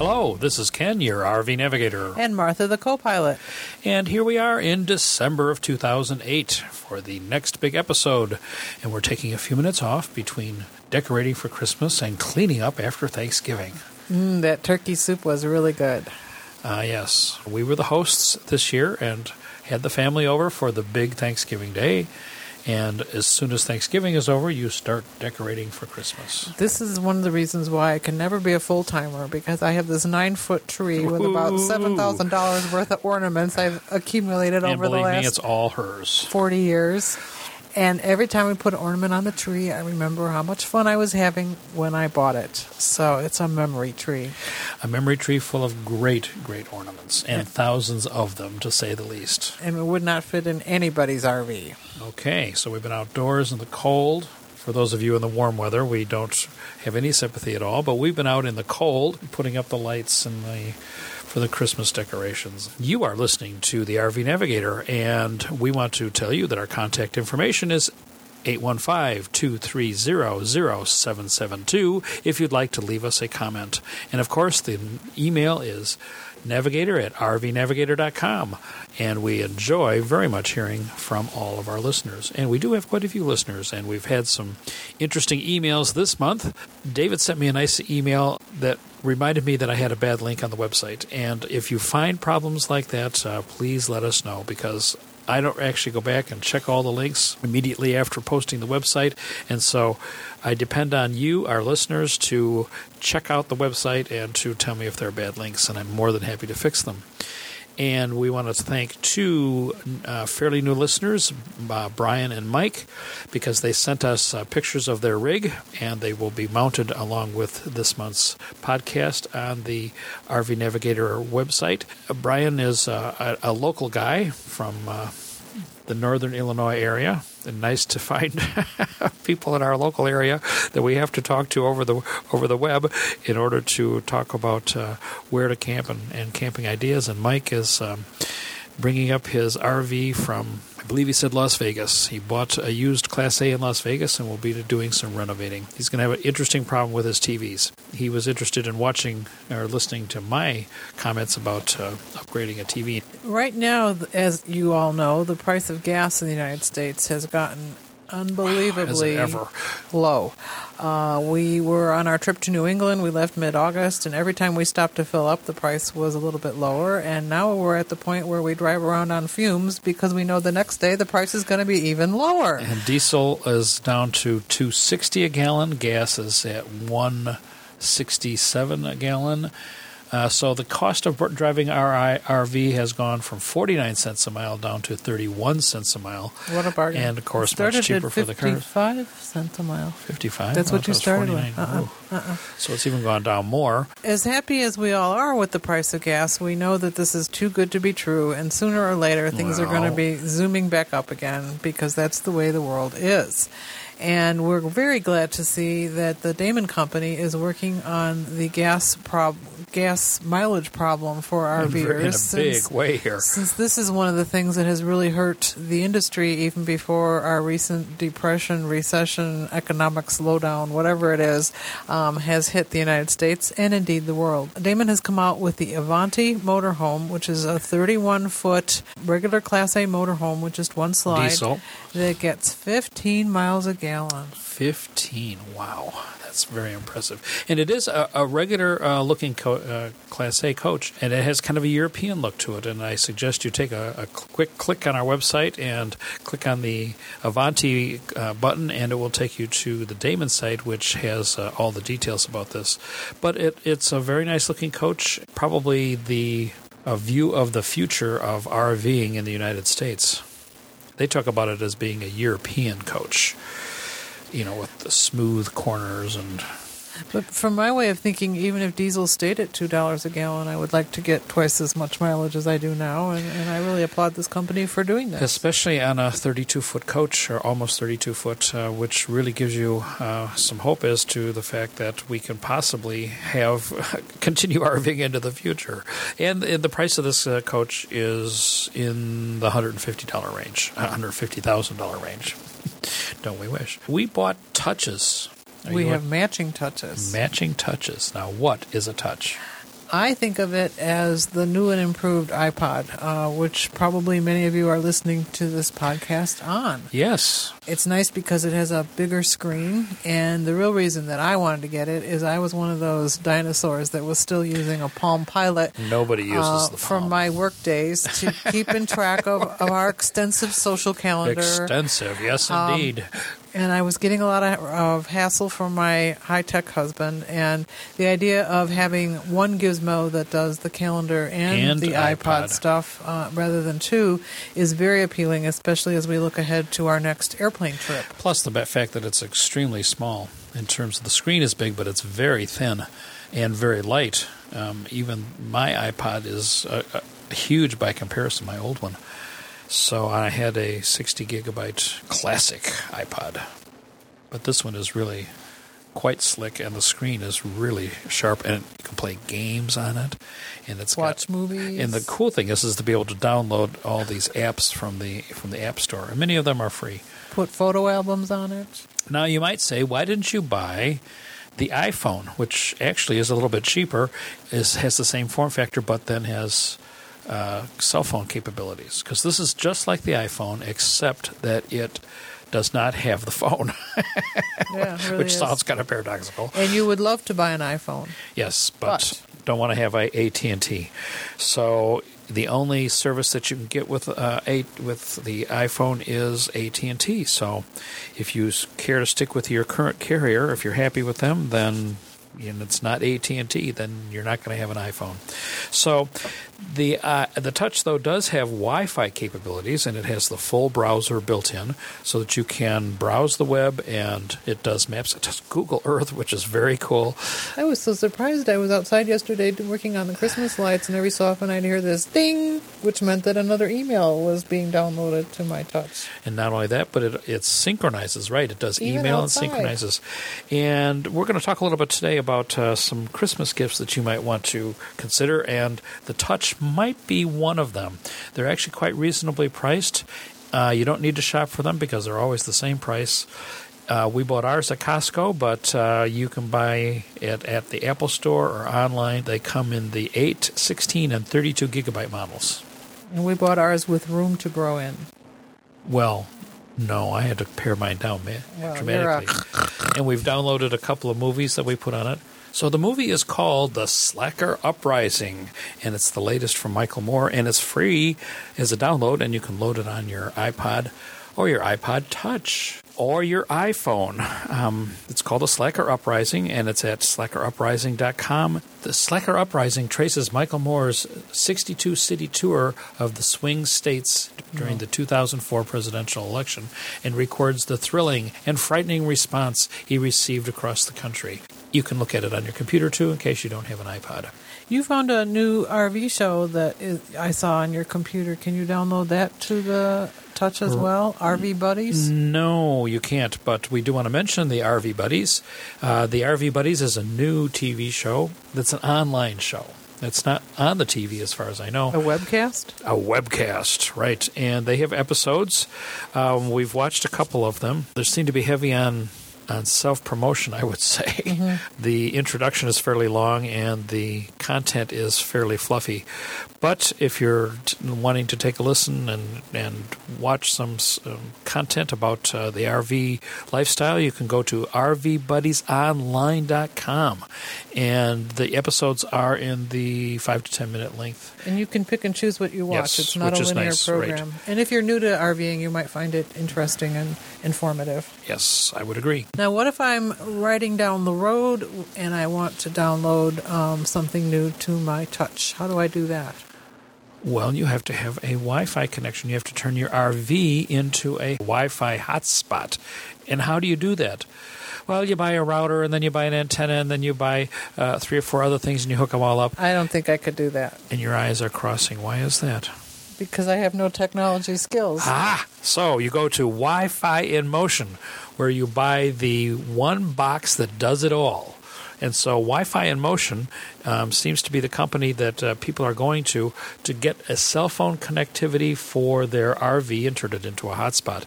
Hello, this is Ken, your RV Navigator. And Martha, the co pilot. And here we are in December of 2008 for the next big episode. And we're taking a few minutes off between decorating for Christmas and cleaning up after Thanksgiving. Mm, that turkey soup was really good. Uh, yes, we were the hosts this year and had the family over for the big Thanksgiving day. And as soon as Thanksgiving is over, you start decorating for Christmas. This is one of the reasons why I can never be a full timer because I have this nine foot tree with about seven thousand dollars worth of ornaments I've accumulated and over the believe last me, it's all hers. forty years. And every time we put an ornament on the tree, I remember how much fun I was having when I bought it. So it's a memory tree. A memory tree full of great, great ornaments, and thousands of them, to say the least. And it would not fit in anybody's RV. Okay, so we've been outdoors in the cold. For those of you in the warm weather, we don't have any sympathy at all, but we've been out in the cold putting up the lights and the for the Christmas decorations. You are listening to the RV Navigator, and we want to tell you that our contact information is 815-230-0772 if you'd like to leave us a comment. And of course, the email is navigator at rvnavigator.com. And we enjoy very much hearing from all of our listeners. And we do have quite a few listeners, and we've had some interesting emails this month. David sent me a nice email that reminded me that I had a bad link on the website. And if you find problems like that, uh, please let us know because I don't actually go back and check all the links immediately after posting the website. And so I depend on you, our listeners, to check out the website and to tell me if there are bad links, and I'm more than happy to fix them. And we want to thank two uh, fairly new listeners, uh, Brian and Mike, because they sent us uh, pictures of their rig, and they will be mounted along with this month's podcast on the RV Navigator website. Uh, Brian is uh, a, a, local guy from uh, the northern Illinois area. And nice to find people in our local area that we have to talk to over the over the web in order to talk about uh, where to camp and, and, camping ideas. And Mike is um, bringing up his RV from believe he said Las Vegas. He bought a used Class A in Las Vegas and will be doing some renovating. He's going to have an interesting problem with his TVs. He was interested in watching or listening to my comments about uh, upgrading a TV. Right now, as you all know, the price of gas in the United States has gotten unbelievably low. Uh, we were on our trip to New England. We left mid August, and every time we stopped to fill up, the price was a little bit lower. And now we're at the point where we drive around on fumes because we know the next day the price is going to be even lower. And diesel is down to two sixty a gallon. Gas is at one sixty seven a gallon. Uh, so the cost of driving our RV has gone from 49 cents a mile down to 31 cents a mile. What a bargain. And of course, much cheaper for the cars. 55 cents a mile. 55? That's what you started with. Uh-uh. Uh-uh. So it's even gone down more. As happy as we all are with the price of gas, we know that this is too good to be true, and sooner or later things well. are going to be zooming back up again because that's the way the world is. And we're very glad to see that the Damon Company is working on the gas prob- gas mileage problem for RVers. In a since, big way here. Since this is one of the things that has really hurt the industry even before our recent depression, recession, economic slowdown, whatever it is, um, has hit the United States and indeed the world. Damon has come out with the Avanti motorhome, which is a 31 foot regular Class A motorhome with just one slide. Diesel. That gets 15 miles a gallon. 15. Wow. That's very impressive. And it is a, a regular uh, looking co- uh, Class A coach, and it has kind of a European look to it. And I suggest you take a, a quick click on our website and click on the Avanti uh, button, and it will take you to the Damon site, which has uh, all the details about this. But it, it's a very nice looking coach, probably the a view of the future of RVing in the United States. They talk about it as being a European coach, you know, with the smooth corners and But from my way of thinking, even if diesel stayed at two dollars a gallon, I would like to get twice as much mileage as I do now, and, and I really applaud this company for doing that. Especially on a 32 foot coach, or almost 32 foot, uh, which really gives you uh, some hope as to the fact that we can possibly have continue RVing into the future. And, and the price of this uh, coach is in the $150 range, $150,000 range. Don't we wish? We bought touches. Are we have matching touches. Matching touches. Now, what is a touch? I think of it as the new and improved iPod, uh, which probably many of you are listening to this podcast on. Yes. It's nice because it has a bigger screen, and the real reason that I wanted to get it is I was one of those dinosaurs that was still using a Palm Pilot. Nobody uses uh, the Palm. From my work days to keep in track of, of our extensive social calendar. Extensive, yes, indeed. Um, and I was getting a lot of, of hassle from my high tech husband. And the idea of having one gizmo that does the calendar and, and the iPod, iPod stuff uh, rather than two is very appealing, especially as we look ahead to our next airplane trip. Plus, the fact that it's extremely small in terms of the screen is big, but it's very thin and very light. Um, even my iPod is uh, uh, huge by comparison my old one. So I had a 60 gigabyte classic iPod. But this one is really quite slick and the screen is really sharp and you can play games on it. And it's watch got, movies. And the cool thing is is to be able to download all these apps from the from the app store and many of them are free. Put photo albums on it? Now you might say why didn't you buy the iphone which actually is a little bit cheaper is has the same form factor but then has uh, cell phone capabilities because this is just like the iPhone, except that it does not have the phone, yeah, really which is. sounds kind of paradoxical. And you would love to buy an iPhone, yes, but, but. don't want to have a AT and T. So the only service that you can get with uh, a, with the iPhone is AT and T. So if you care to stick with your current carrier, if you're happy with them, then and it's not AT&T, then you're not going to have an iPhone. So the uh, the Touch though does have Wi-Fi capabilities, and it has the full browser built in, so that you can browse the web, and it does maps. It does Google Earth, which is very cool. I was so surprised. I was outside yesterday working on the Christmas lights, and every so often I'd hear this ding, which meant that another email was being downloaded to my Touch. And not only that, but it it synchronizes. Right, it does Even email outside. and synchronizes. And we're going to talk a little bit today about uh, some Christmas gifts that you might want to consider, and the Touch might be one of them. They're actually quite reasonably priced. Uh, you don't need to shop for them because they're always the same price. Uh, we bought ours at Costco, but uh, you can buy it at the Apple Store or online. They come in the 8, 16, and 32 gigabyte models. And we bought ours with room to grow in. Well, no, I had to pare mine down man, well, dramatically. and we've downloaded a couple of movies that we put on it. So the movie is called The Slacker Uprising, and it's the latest from Michael Moore, and it's free as a download, and you can load it on your iPod or your iPod Touch or your iPhone. Um, it's called The Slacker Uprising, and it's at slackeruprising.com. The Slacker Uprising traces Michael Moore's 62 city tour of the swing states during the 2004 presidential election and records the thrilling and frightening response he received across the country. You can look at it on your computer too, in case you don't have an iPod. You found a new RV show that is, I saw on your computer. Can you download that to the Touch as well? RV Buddies? No, you can't. But we do want to mention the RV Buddies. Uh, the RV Buddies is a new TV show that's an online show. It's not on the TV, as far as I know. A webcast? A webcast, right. And they have episodes. Um, we've watched a couple of them. They seem to be heavy on on self promotion, I would say. Mm-hmm. The introduction is fairly long and the content is fairly fluffy. But if you're wanting to take a listen and, and watch some um, content about uh, the RV lifestyle, you can go to rvbuddiesonline.com. And the episodes are in the 5 to 10 minute length. And you can pick and choose what you watch. Yes, it's not a linear nice, program. right. And if you're new to RVing, you might find it interesting and informative. Yes, I would agree. Now, what if I'm riding down the road and I want to download um, something new to my touch? How do I do that? Well, you have to have a Wi Fi connection. You have to turn your RV into a Wi Fi hotspot. And how do you do that? Well, you buy a router and then you buy an antenna and then you buy uh, three or four other things and you hook them all up. I don't think I could do that. And your eyes are crossing. Why is that? Because I have no technology skills. Ah, so you go to Wi Fi in Motion, where you buy the one box that does it all. And so Wi Fi in Motion um, seems to be the company that uh, people are going to to get a cell phone connectivity for their RV and turn it into a hotspot.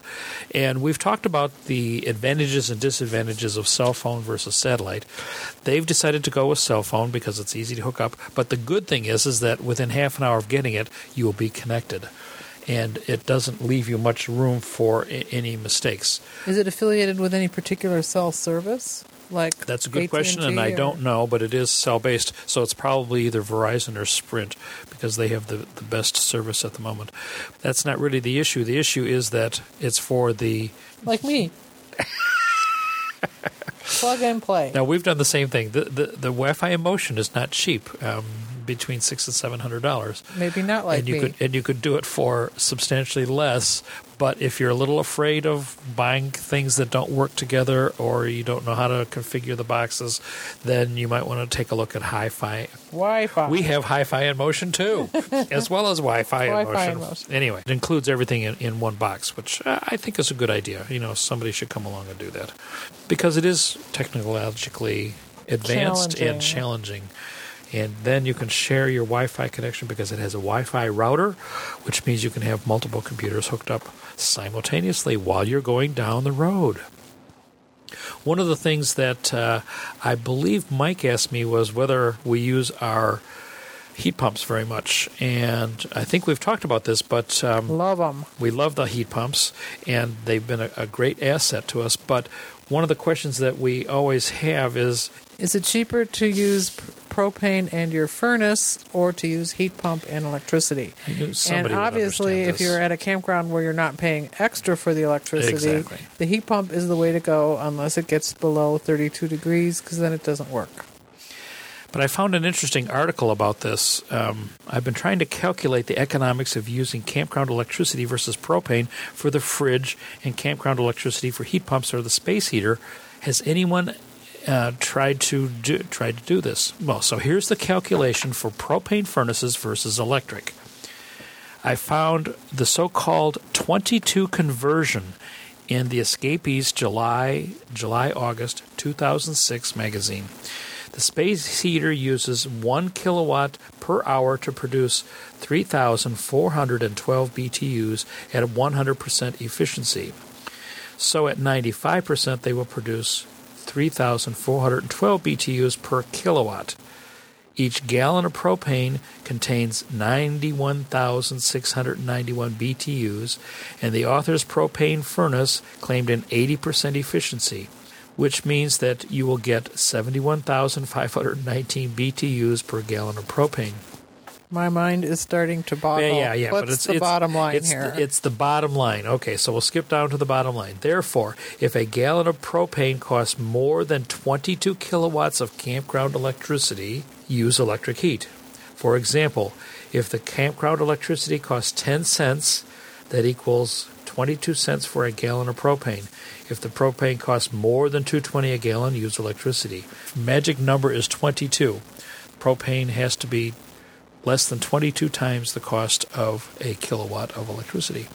And we've talked about the advantages and disadvantages of cell phone versus satellite. They've decided to go with cell phone because it's easy to hook up. But the good thing is, is that within half an hour of getting it, you will be connected and it doesn't leave you much room for any mistakes. Is it affiliated with any particular cell service? Like that's a good AT&T question, and I or- don't know, but it is cell based, so it's probably either Verizon or Sprint because they have the the best service at the moment. That's not really the issue. The issue is that it's for the like me. Plug and play. now we've done the same thing. The the, the Wi-Fi in Motion is not cheap. Um, between six and seven hundred dollars. Maybe not like and you me. could and you could do it for substantially less. But if you're a little afraid of buying things that don't work together, or you don't know how to configure the boxes, then you might want to take a look at Hi-Fi. Wi-Fi. We have Hi-Fi in motion too, as well as Wi-Fi, in, motion. motion. Anyway, it includes everything in, in one box, which I think is a good idea. You know, somebody should come along and do that because it is technologically advanced and challenging. And then you can share your Wi Fi connection because it has a Wi Fi router, which means you can have multiple computers hooked up simultaneously while you're going down the road. One of the things that uh, I believe Mike asked me was whether we use our heat pumps very much. And I think we've talked about this, but um, Love them. we love the heat pumps, and they've been a, a great asset to us. But one of the questions that we always have is Is it cheaper to use propane and your furnace or to use heat pump and electricity? And obviously, if you're at a campground where you're not paying extra for the electricity, Exactly. the heat pump is the way to go unless it gets below 32 degrees because then it doesn't work. But I found an interesting article about this. Um, I've been trying to calculate the economics of using campground electricity versus propane for the fridge and campground electricity for heat pumps or the space heater. Has anyone uh, tried to do, tried to do this? Well, so here's the calculation for propane furnaces versus electric. I found the so-called 22 conversion in the Escapees July July August 2006 magazine. The space heater uses 1 kilowatt per hour to produce 3,412 BTUs at 100% efficiency. So at 95%, they will produce 3,412 BTUs per kilowatt. Each gallon of propane contains 91,691 BTUs, and the author's propane furnace claimed an 80% efficiency, which means that you will get 71,519 BTUs per gallon of propane. My mind is starting to boggle. Yeah, yeah, yeah. What's but it's the it's, bottom line it's here? The, it's the bottom line. Okay, so we'll skip down to the bottom line. Therefore, if a gallon of propane costs more than 22 kilowatts of campground electricity, use electric heat. For example, if the campground electricity costs 10 cents, that equals 22 cents for a gallon of propane. If the propane costs more than 220 a gallon, use electricity. Magic number is 22. Propane has to be less than 22 times the cost of a kilowatt of electricity.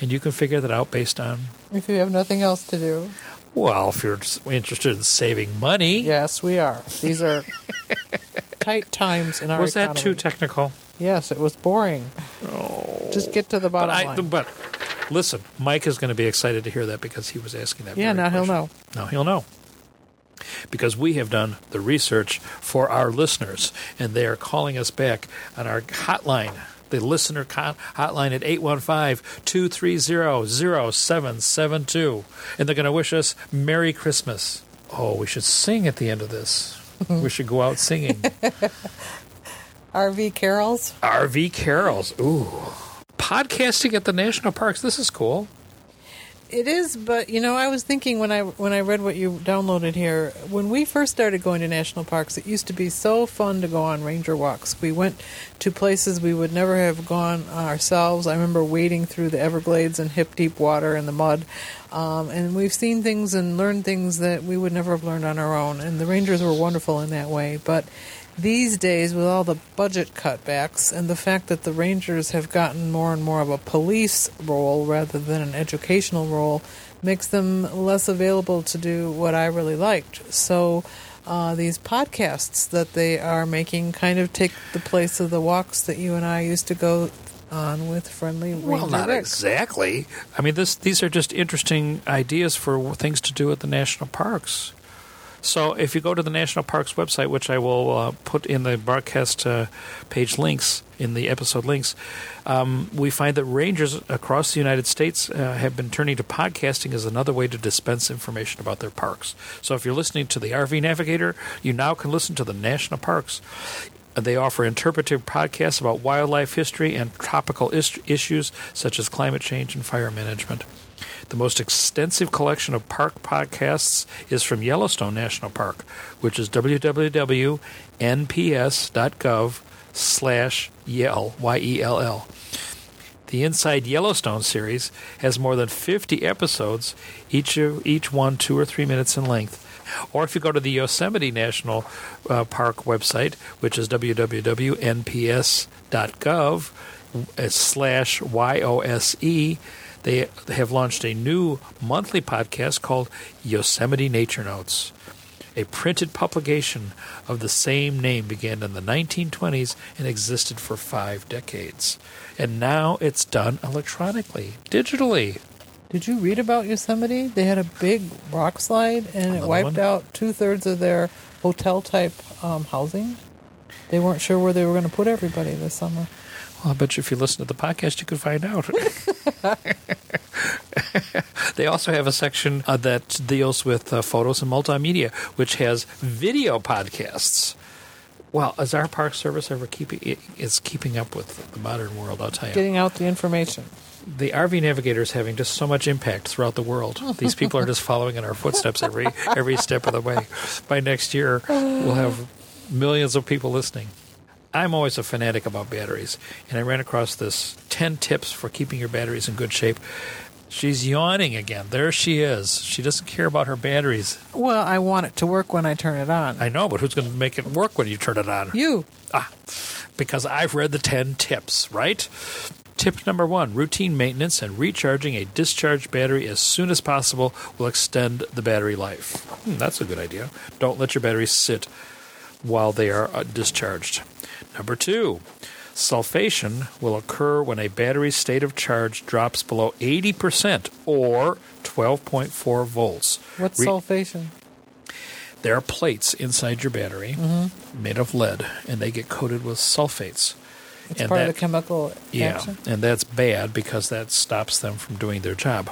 And you can figure that out based on, if you have nothing else to do. well, if you're interested in saving money. Yes, we are. These are tight times in our Was that economy. too technical? Yes, it was boring. Oh. Just get to the But, bottom I, line. but listen, Mike is going to be excited to hear that because he was asking that. yeah, now he'll know. Now he'll know. Because we have done the research for our listeners, and they are calling us back on our hotline, the listener hotline at 815 230 0772. And they're going to wish us Merry Christmas. Oh, we should sing at the end of this. we should go out singing. RV carols. RV carols. Ooh. Podcasting at the national parks. This is cool. It is, but you know, I was thinking when I when I read what you downloaded here, when we first started going to national parks, it used to be so fun to go on ranger walks. We went to places we would never have gone ourselves. I remember wading through the Everglades in hip deep water in the mud, um, and we've seen things and learned things that we would never have learned on our own. And the rangers were wonderful in that way, but these days, with all the budget cutbacks and the fact that the Rangers have gotten more and more of a police role rather than an educational role, makes them less available to do what I really liked. So, uh, these podcasts that they are making kind of take the place of the walks that you and I used to go on with friendly Ranger well not Rick. exactly i mean this these are just interesting ideas for things to do at the national parks so if you go to the National Parks website, which I will uh, put in the broadcast uh, page links, in the episode links, um, we find that rangers across the United States uh, have been turning to podcasting as another way to dispense information about their parks. So if you're listening to the RV Navigator, you now can listen to the national parks. They offer interpretive podcasts about wildlife history and tropical is- issues such as climate change and fire management. The most extensive collection of park podcasts is from Yellowstone National Park, which is www.nps.gov slash yell, Y-E-L-L. The Inside Yellowstone series has more than 50 episodes, each, of, each one two or three minutes in length. Or if you go to the Yosemite National uh, Park website, which is www.nps.gov uh, slash Y-O-S-E, they have launched a new monthly podcast called Yosemite Nature Notes. A printed publication of the same name began in the 1920s and existed for five decades. And now it's done electronically, digitally. Did you read about Yosemite? They had a big rock slide and Another it wiped one? out two thirds of their hotel type um, housing. They weren't sure where they were going to put everybody this summer. Well, I bet you if you listen to the podcast, you could find out. they also have a section uh, that deals with uh, photos and multimedia, which has video podcasts. Well, is our park service ever keeping is keeping up with the modern world? I'll tell you. Getting out the information. the RV Navigator is having just so much impact throughout the world. These people are just following in our footsteps every every step of the way. By next year, we'll have millions of people listening. I'm always a fanatic about batteries, and I ran across this 10 tips for keeping your batteries in good shape. She's yawning again. There she is. She doesn't care about her batteries. Well, I want it to work when I turn it on. I know, but who's going to make it work when you turn it on? you. Ah, because I've read the 10 tips, right? Tip number one routine maintenance and recharging a discharged battery as soon as possible will extend the battery life. Hmm, that's a good idea. Don't let your batteries sit while they are uh, discharged. Number two, sulfation will occur when a battery's state of charge drops below 80% or 12.4 volts. What's Re- sulfation? there are plates inside your battery Mm-hmm. made of lead, and they get coated with sulfates. It's And part that- of the chemical action. Yeah, and that's bad because that stops them from doing their job.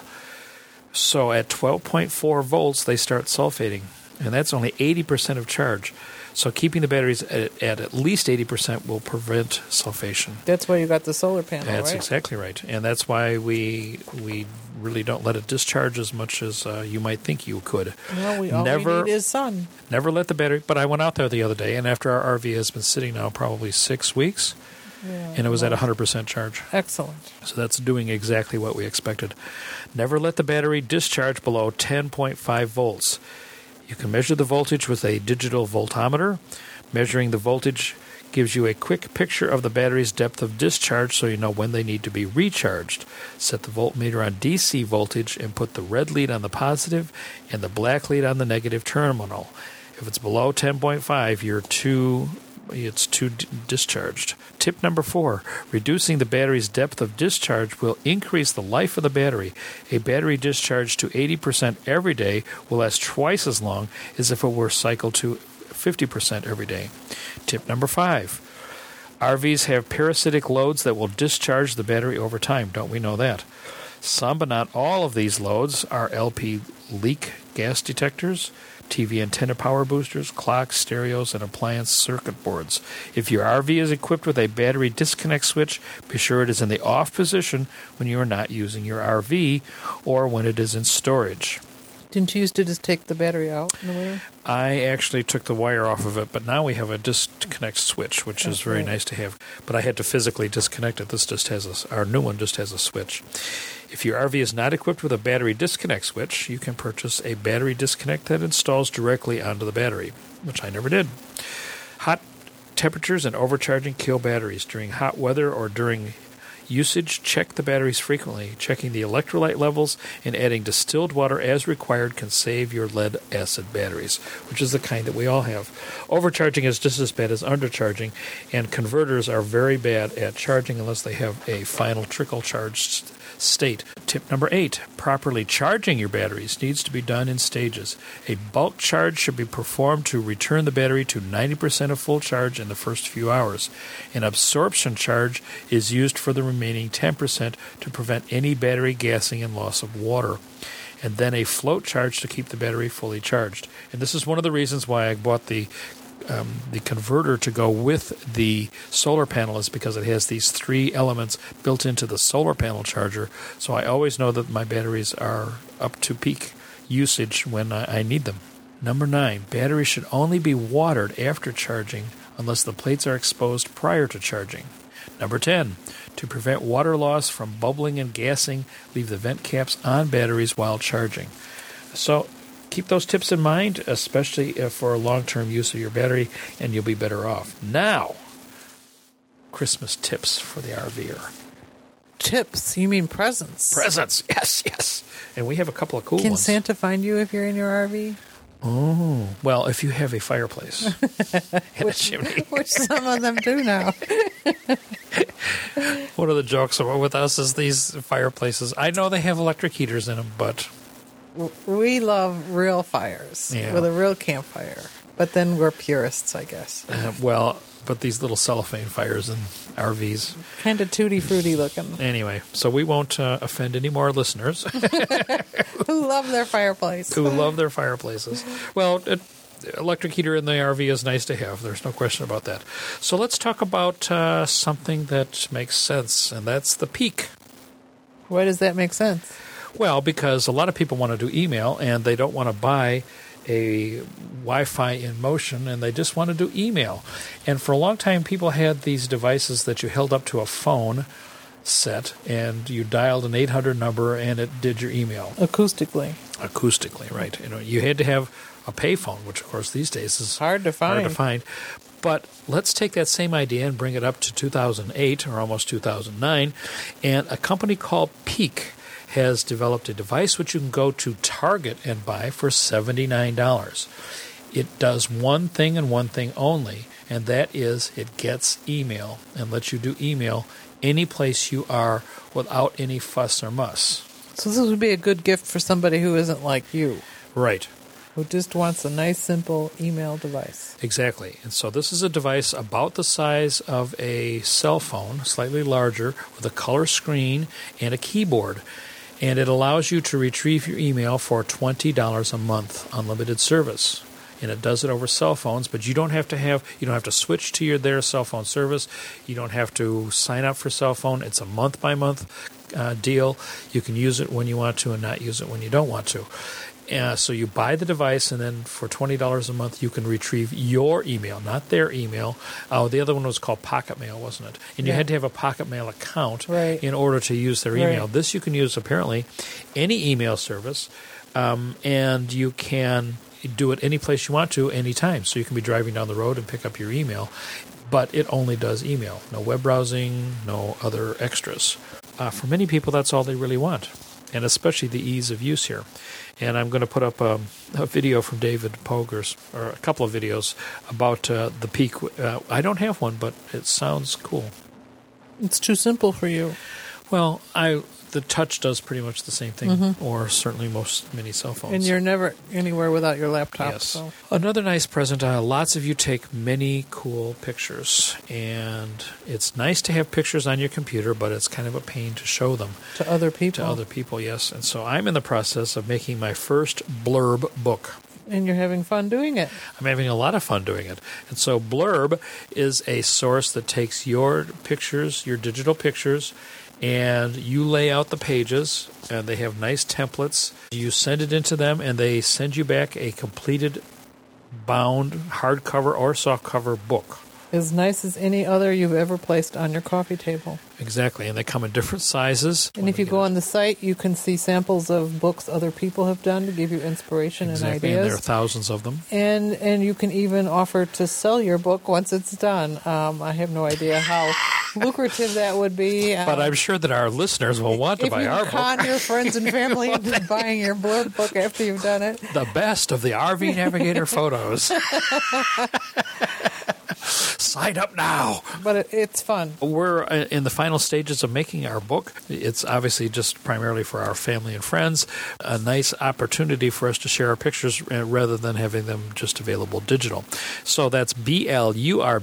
So at 12.4 volts, they start sulfating, and that's only 80% of charge. So keeping the batteries at at, at least 80% will prevent sulfation. That's why you got the solar panel, That's right? exactly right, and that's why we we really don't let it discharge as much as uh, you might think you could. No, we all Never- we is sun. Never let the battery. But I went out there the other day, and after our RV has been sitting now probably six weeks, Yeah, and it was at well, 100% charge. excellent. So that's doing exactly what we expected. Never let the battery discharge below 10.5 volts. You can measure the voltage with a digital voltmeter. Measuring the voltage gives you a quick picture of the battery's depth of discharge so you know when they need to be recharged. Set the voltmeter on DC voltage and put the red lead on the positive and the black lead on the negative terminal. If it's below 10.5, you're too it's too d- discharged. Tip number four reducing the battery's depth of discharge will increase the life of the battery. A battery discharged to 80% every day will last twice as long as if it were cycled to 50% every day. Tip number five RVs have parasitic loads that will discharge the battery over time. Don't we know that? Some, but not all of these loads are LP leak gas detectors, TV antenna power boosters, clocks, stereos, and appliance circuit boards. If your RV is equipped with a battery disconnect switch, be sure it is in the off position when you are not using your RV or when it is in storage. Didn't you used to just take the battery out in the winter? I actually took the wire off of it, but now we have a disconnect switch, which is very nice to have. But I had to physically disconnect it. This just has a, our new one just has a switch. If your RV is not equipped with a battery disconnect switch, you can purchase a battery disconnect that installs directly onto the battery, which I never did. Hot temperatures and overcharging kill batteries during hot weather or during Usage check the batteries frequently. Checking the electrolyte levels and adding distilled water as required can save your lead acid batteries, which is the kind that we all have. Overcharging is just as bad as undercharging, and converters are very bad at charging unless they have a final trickle charge state. Tip number eight properly charging your batteries needs to be done in stages. A bulk charge should be performed to return the battery to 90% of full charge in the first few hours. An absorption charge is used for the remaining 10% to prevent any battery gassing and loss of water and then a float charge to keep the battery fully charged. And this is one of the reasons why I bought the um, the converter to go with the solar panel is because it has these three elements built into the solar panel charger. So I always know that my batteries are up to peak usage when I, I need them. Number nine, batteries should only be watered after charging unless the plates are exposed prior to charging. Number 10, to prevent water loss from bubbling and gassing, leave the vent caps on batteries while charging. So keep those tips in mind, especially uh, for long term use of your battery, and you'll be better off. Now, Christmas tips for the RVer. Tips? You mean presents? Presents, yes, yes. And we have a couple of cool ones. Can ones. Santa find you if you're in your RV? Oh, well, if you have a fireplace and which, a chimney. which some of them do now. One of the jokes with us is these fireplaces. I know they have electric heaters in them, but we love real fires Yeah. with a real campfire. But then we're purists, I guess. uh, well, but these little cellophane fires in RVs. Kind of tutti frutti looking. Anyway, so we won't uh, offend any more listeners Who love their fireplace. who love their fireplaces. Well, it, electric heater in the RV is nice to have. There's no question about that. So let's talk about uh, something that makes sense, and that's the Peek. Why does that make sense? Well, because a lot of people want to do email and they don't want to buy a Wi-Fi in motion and they just want to do email. And for a long time, people had these devices that you held up to a phone set and you dialed an 800 number and it did your email Acoustically. acoustically, right? You know, you had to have a payphone, which of course these days is Hard to find. hard to find. But let's take that same idea and bring it up to 2008 or almost 2009, and a company called Peek has developed a device which you can go to Target and buy for $79. It does one thing and one thing only, and that is it gets email and lets you do email any place you are without any fuss or muss. So this would be a good gift for somebody who isn't like you, Right. who just wants a nice, simple email device. Exactly. And so this is a device about the size of a cell phone, slightly larger, with a color screen and a keyboard. And it allows you to retrieve your email for $20 a month, unlimited service. And it does it over cell phones, but you don't have to have you don't have to switch to your their cell phone service. You don't have to sign up for cell phone. It's a month by month uh, deal. You can use it when you want to and not use it when you don't want to. Uh, so you buy the device, and then for twenty dollars a month, you can retrieve your email, not their email. Uh, the other one was called Pocket Mail, wasn't it? And you Yeah. had to have a Pocket Mail account Right. in order to use their Right. email. This you can use apparently any email service, um, and you can do it any place you want to, anytime. So you can be driving down the road and pick up your email, but it only does email. No web browsing, no other extras. Uh, for many people, that's all they really want, and especially the ease of use here. And I'm going to put up um, a video from David Pogue's, or a couple of videos about uh, the Peek. Uh, I don't have one, but it sounds cool. It's too simple for you. Well, I the touch does pretty much the same thing, or certainly most many cell phones. Mm-hmm. And you're never anywhere without your laptop. Yes. So Another nice present. Uh, lots of you take many cool pictures, and it's nice to have pictures on your computer, but it's kind of a pain to show them to other people. to other people. Yes, and so I'm in the process of making my first blurb book. And you're having fun doing it. I'm having a lot of fun doing it. And so Blurb is a source that takes your pictures, your digital pictures, and you lay out the pages, and they have nice templates. You send it into them, and they send you back a completed bound hardcover or softcover book as nice as any other you've ever placed on your coffee table. Exactly, and they come in different sizes. And if you go on the site, you can see samples of books other people have done to give you inspiration exactly, and ideas. And there are thousands of them. And and you can even offer to sell your book once it's done. Um, I have no idea how lucrative that would be. Um, but I'm sure that our listeners will want to buy our book. If you con your friends and family into buying your blurb book after you've done it. The best of the RV Navigator photos. Sign up now. But it, it's fun. We're uh, in the final stages of making our book. It's obviously just primarily for our family and friends. A nice opportunity for us to share our pictures uh, rather than having them just available digital. So that's blurb.com,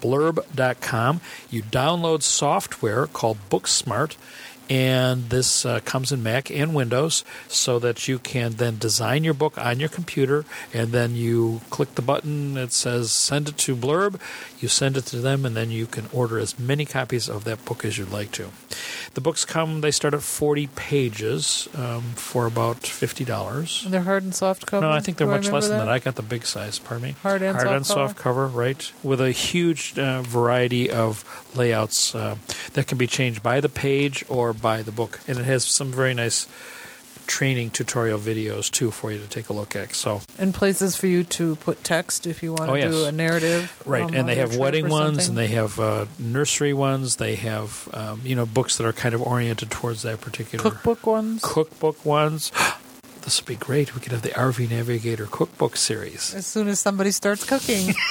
blurb.com. You download software called Booksmart and this uh, comes in Mac and Windows so that you can then design your book on your computer and then you click the button that says send it to Blurb, you send it to them, and then you can order as many copies of that book as you'd like to. The books come, they start at 40 pages um, for about $50. And they're hard and soft cover? No, I think they're Do much less that? than that. I got the big size, pardon me. Hard and hard soft and soft cover, right? With a huge uh, variety of layouts uh, that can be changed by the page or by the book, and it has some very nice training tutorial videos too for you to take a look at. So and places for you to put text if you want oh, to yes. do a narrative. Right, um, and they have wedding ones, and they have uh, nursery ones. They have um, you know books that are kind of oriented towards that particular cookbook ones. Cookbook ones. this would be great. We could have the RV Navigator cookbook series as soon as somebody starts cooking.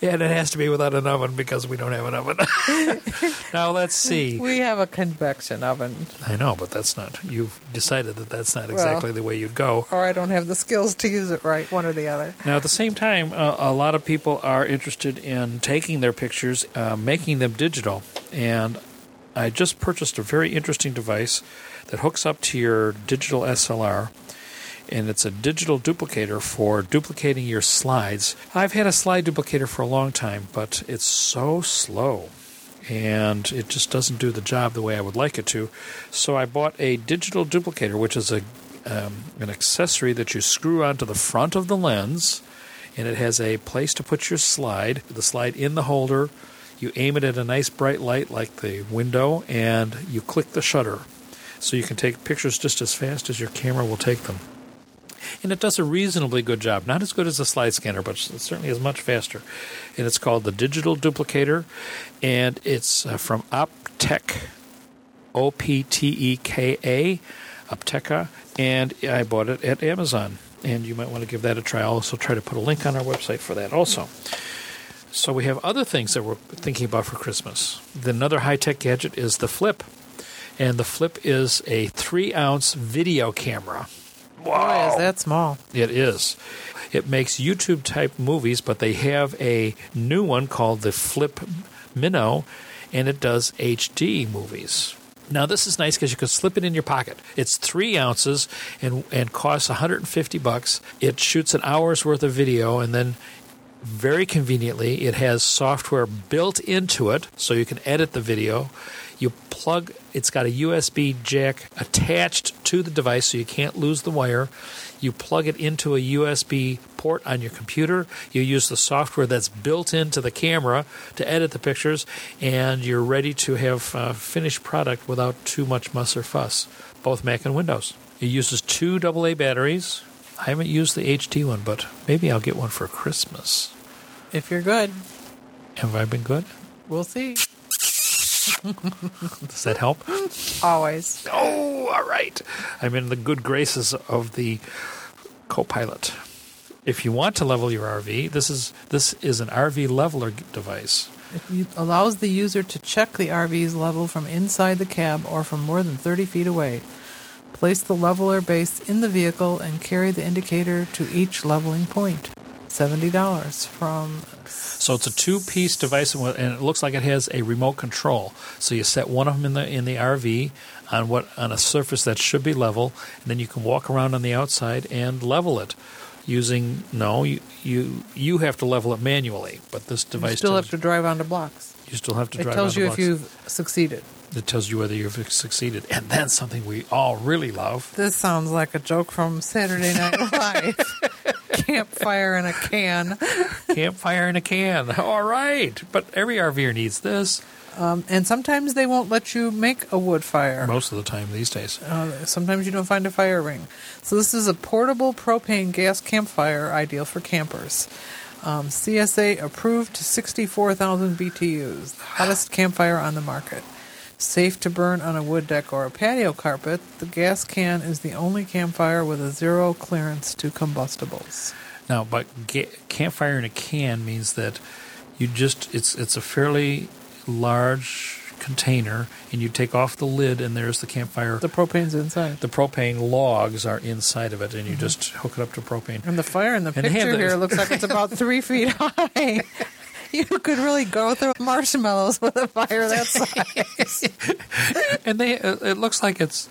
Yeah, and it has to be without an oven because we don't have an oven. now let's see. We have a convection oven. I know, but that's not. You've decided that that's not exactly well, the way you'd go. Or I don't have the skills to use it right, one or the other. Now, at the same time, uh, a lot of people are interested in taking their pictures, uh, making them digital, and I just purchased a very interesting device that hooks up to your digital SLR and it's a digital duplicator for duplicating your slides. I've had a slide duplicator for a long time, but it's so slow and it just doesn't do the job the way I would like it to. So I bought a digital duplicator, which is a um, an accessory that you screw onto the front of the lens, and it has a place to put your slide. The slide in the holder. You aim it at a nice bright light like the window, and you click the shutter. So you can take pictures just as fast as your camera will take them and it does a reasonably good job. Not as good as a slide scanner, but certainly is much faster. And it's called the Digital Duplicator, and it's uh, from Optek, O P T E K A, Opteka, and I bought it at Amazon. And you might want to give that a try. I'll also try to put a link on our website for that also. So we have other things that we're thinking about for Christmas. Another high tech gadget is the Flip. And the Flip is a three ounce video camera. Wow. Boy, is that small. It is. It makes YouTube type movies, but they have a new one called the Flip Mino, and it does HD movies. Now this is nice because you can slip it in your pocket. It's three ounces and and costs 150 bucks. It shoots an hour's worth of video, and then very conveniently, it has software built into it, so you can edit the video. You plug, it's got a USB jack attached to the device so you can't lose the wire. You plug it into a USB port on your computer. You use the software that's built into the camera to edit the pictures, and you're ready to have a finished product without too much muss or fuss, both Mac and Windows. It uses two AA batteries. I haven't used the HD one, but maybe I'll get one for Christmas. If you're good. Have I been good? We'll see. Does that help? Always. Oh, all right. I'm in the good graces of the co-pilot. If you want to level your RV, this is this is an RV leveler device. It allows the user to check the RV's level from inside the cab or from more than 30 feet away. Place the leveler base in the vehicle and carry the indicator to each leveling point. $70 from So it's a two-piece device, and it looks like it has a remote control. So you set one of them in the in the RV on what on a surface that should be level, and then you can walk around on the outside and level it using no you you, you have to level it manually, but this device you still have to drive onto blocks. You still have to it drive. tells you blocks. if you've succeeded. It tells you whether you've succeeded, and then something we all really love. This sounds like a joke from Saturday Night Live. Campfire in a can. Campfire in a can. All right, but every RVer needs this. Um, and sometimes they won't let you make a wood fire. Most of the time these days. Uh, sometimes you don't find a fire ring. So this is a portable propane gas campfire, ideal for campers. Um, CSA approved to 64,000 BTUs, the hottest campfire on the market. Safe to burn on a wood deck or a patio carpet, the gas can is the only campfire with a zero clearance to combustibles. Now, but ga- campfire in a can means that you just it's it's a fairly large container, and you take off the lid, and there's the campfire. The propane's inside. The propane logs are inside of it, and you mm-hmm. just hook it up to propane. And the fire in the and picture here looks like it's about three feet high. you could really go through marshmallows with a fire that size. and they, it looks like it's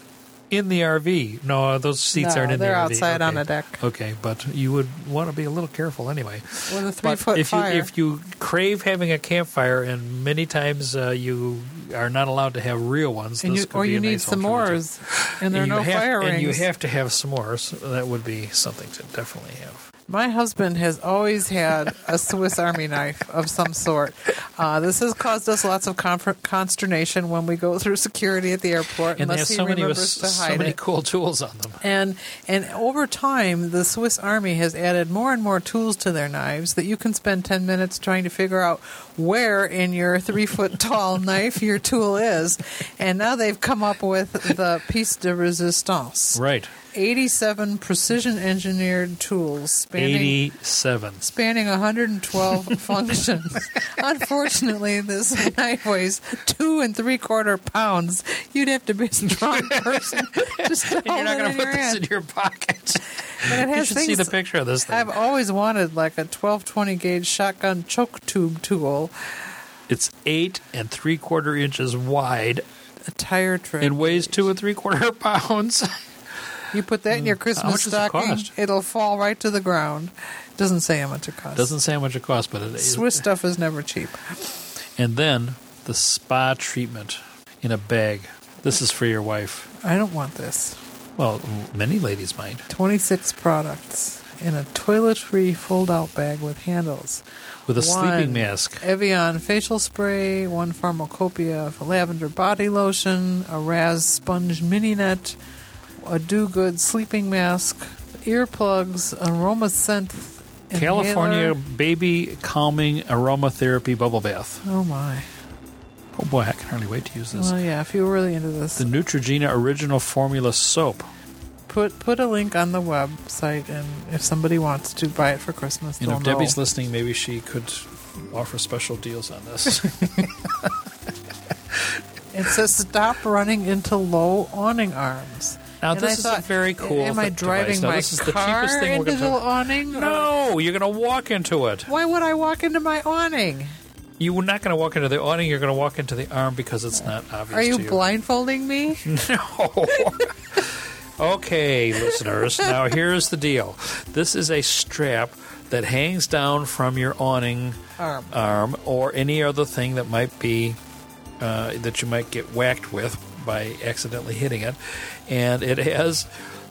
in the RV. No, those seats no, aren't in the RV. They're outside okay. on a deck. Okay, but you would want to be a little careful anyway. With a three but foot if fire. You, if you crave having a campfire, and many times uh, you are not allowed to have real ones, you, or you need nice s'mores, and there are no have, fire rings. And you have to have s'mores. That would be something to definitely have. My husband has always had a Swiss Army knife of some sort. Uh, this has caused us lots of consternation when we go through security at the airport. And they have so many, so many cool tools on them. And and over time, the Swiss Army has added more and more tools to their knives that you can spend ten minutes trying to figure out where in your three foot tall knife your tool is. And now they've come up with the piece de resistance. Right. 87 precision engineered tools spanning 87 spanning 112 functions. Unfortunately, this knife weighs two and three quarter pounds. You'd have to be a strong person just to you're not going to put this in your pocket. But it has you should things, see the picture of this thing. I've always wanted like a 1220 gauge shotgun choke tube tool. It's eight and three quarter inches wide. A tire tray. It weighs two and three quarter pounds. You put that in your mm. Christmas stocking, it will fall right to the ground. Doesn't say how much it costs. Doesn't say how much it costs, but it Swiss stuff is never cheap. And then the spa treatment in a bag. This is for your wife. I don't want this. Well, many ladies might. 26 products in a toilet-free fold-out bag with handles. With a one sleeping mask. Evian facial spray, one Pharmacopia of lavender body lotion, a Raz sponge mini net, a Do Good sleeping mask, earplugs, aroma scent. California inhaler. baby calming aromatherapy bubble bath. Oh my. Oh boy, I can hardly wait to use this. Well, yeah, if you're really into this. The Neutrogena Original Formula Soap. Put put a link on the website, and if somebody wants to buy it for Christmas, And they'll if Debbie's know. listening, maybe she could offer special deals on this. It says stop running into low awning arms. Now And this I is thought, a very cool. Am I driving Now, my this is the car cheapest thing we're into going the to. awning? No, you're going to walk into it. Why would I walk into my awning? You're not going to walk into the awning. You're going to walk into the arm because it's not obvious. Are you you. blindfolding me? No. okay, listeners. Now here's the deal. This is a strap that hangs down from your awning Arm. arm or any other thing that might be uh, that you might get whacked with by accidentally hitting it, and it has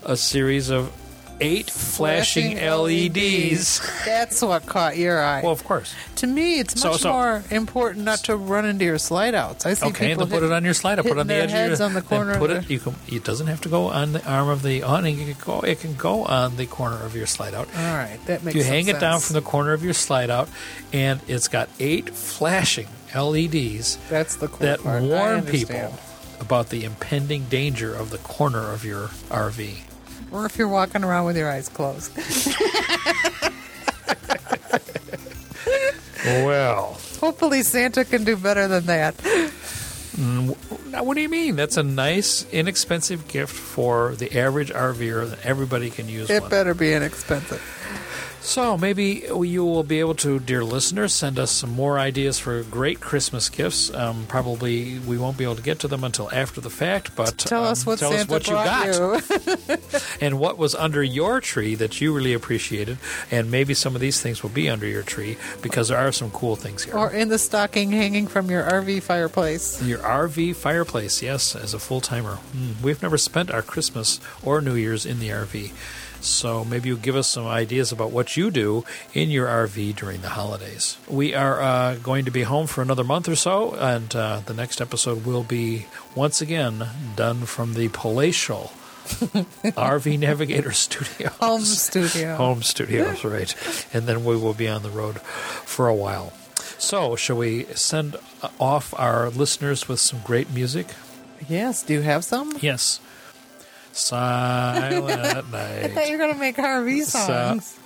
a series of eight flashing, LEDs. That's what caught your eye. Well, of course. to me, it's much so- more important not to run into your slide outs. I see Okay, people then put hit- it on your slide. Put it on the edge their of heads your. on the corner of Put it. You can. It doesn't have to go on the arm of the awning. It can go. It can go on the corner of your slide out. All right, that makes sense. you hang it down from the corner of your slide out, and it's got eight flashing LEDs That's the cool that part. Warn people about the impending danger of the corner of your RV. Or if you're walking around with your eyes closed. Well, Hopefully, Santa can do better than that. Mm, now what do you mean? That's a nice, inexpensive gift for the average RVer that everybody can use It one. better be inexpensive. So maybe you will be able to, dear listeners, send us some more ideas for great Christmas gifts. Um, probably we won't be able to get to them until after the fact, but tell um, us what tell Santa us what you brought got you. and what was under your tree that you really appreciated. And maybe some of these things will be under your tree because there are some cool things here. or in the stocking hanging from your RV fireplace. Your RV fireplace, yes, as a full timer. Mm, we've never spent our Christmas or New Year's in the RV. So maybe you'll give us some ideas about what you do in your RV during the holidays. We are uh, going to be home for another month or so, and uh, the next episode will be once again done from the palatial RV Navigator Studios. Home studio. Home studios, right. And then we will be on the road for a while. So, shall we send off our listeners with some great music? Yes. Do you have some? Yes. Silent night. I thought you were going to make RV So- songs.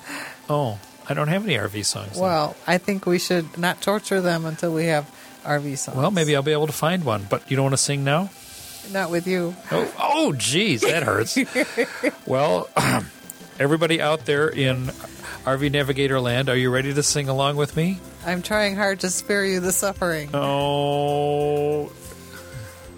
Oh, I don't have any RV songs. then. well, I think we should not torture them until we have RV songs. well, maybe I'll be able to find one. But you don't want to sing now? not with you. Oh, oh, geez, that hurts. well, everybody out there in RV Navigator Land, are you ready to sing along with me? I'm trying hard to spare you the suffering. Oh,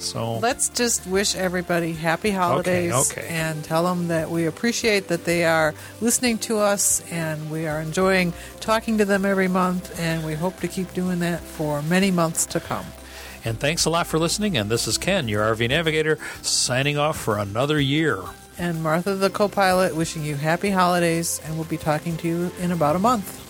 so Let's just wish everybody happy holidays okay. and tell them that we appreciate that they are listening to us and we are enjoying talking to them every month and we hope to keep doing that for many months to come. And thanks a lot for listening. And this is Ken, your RV Navigator, signing off for another year. And Martha, the co pilot, wishing you happy holidays and we'll be talking to you in about a month.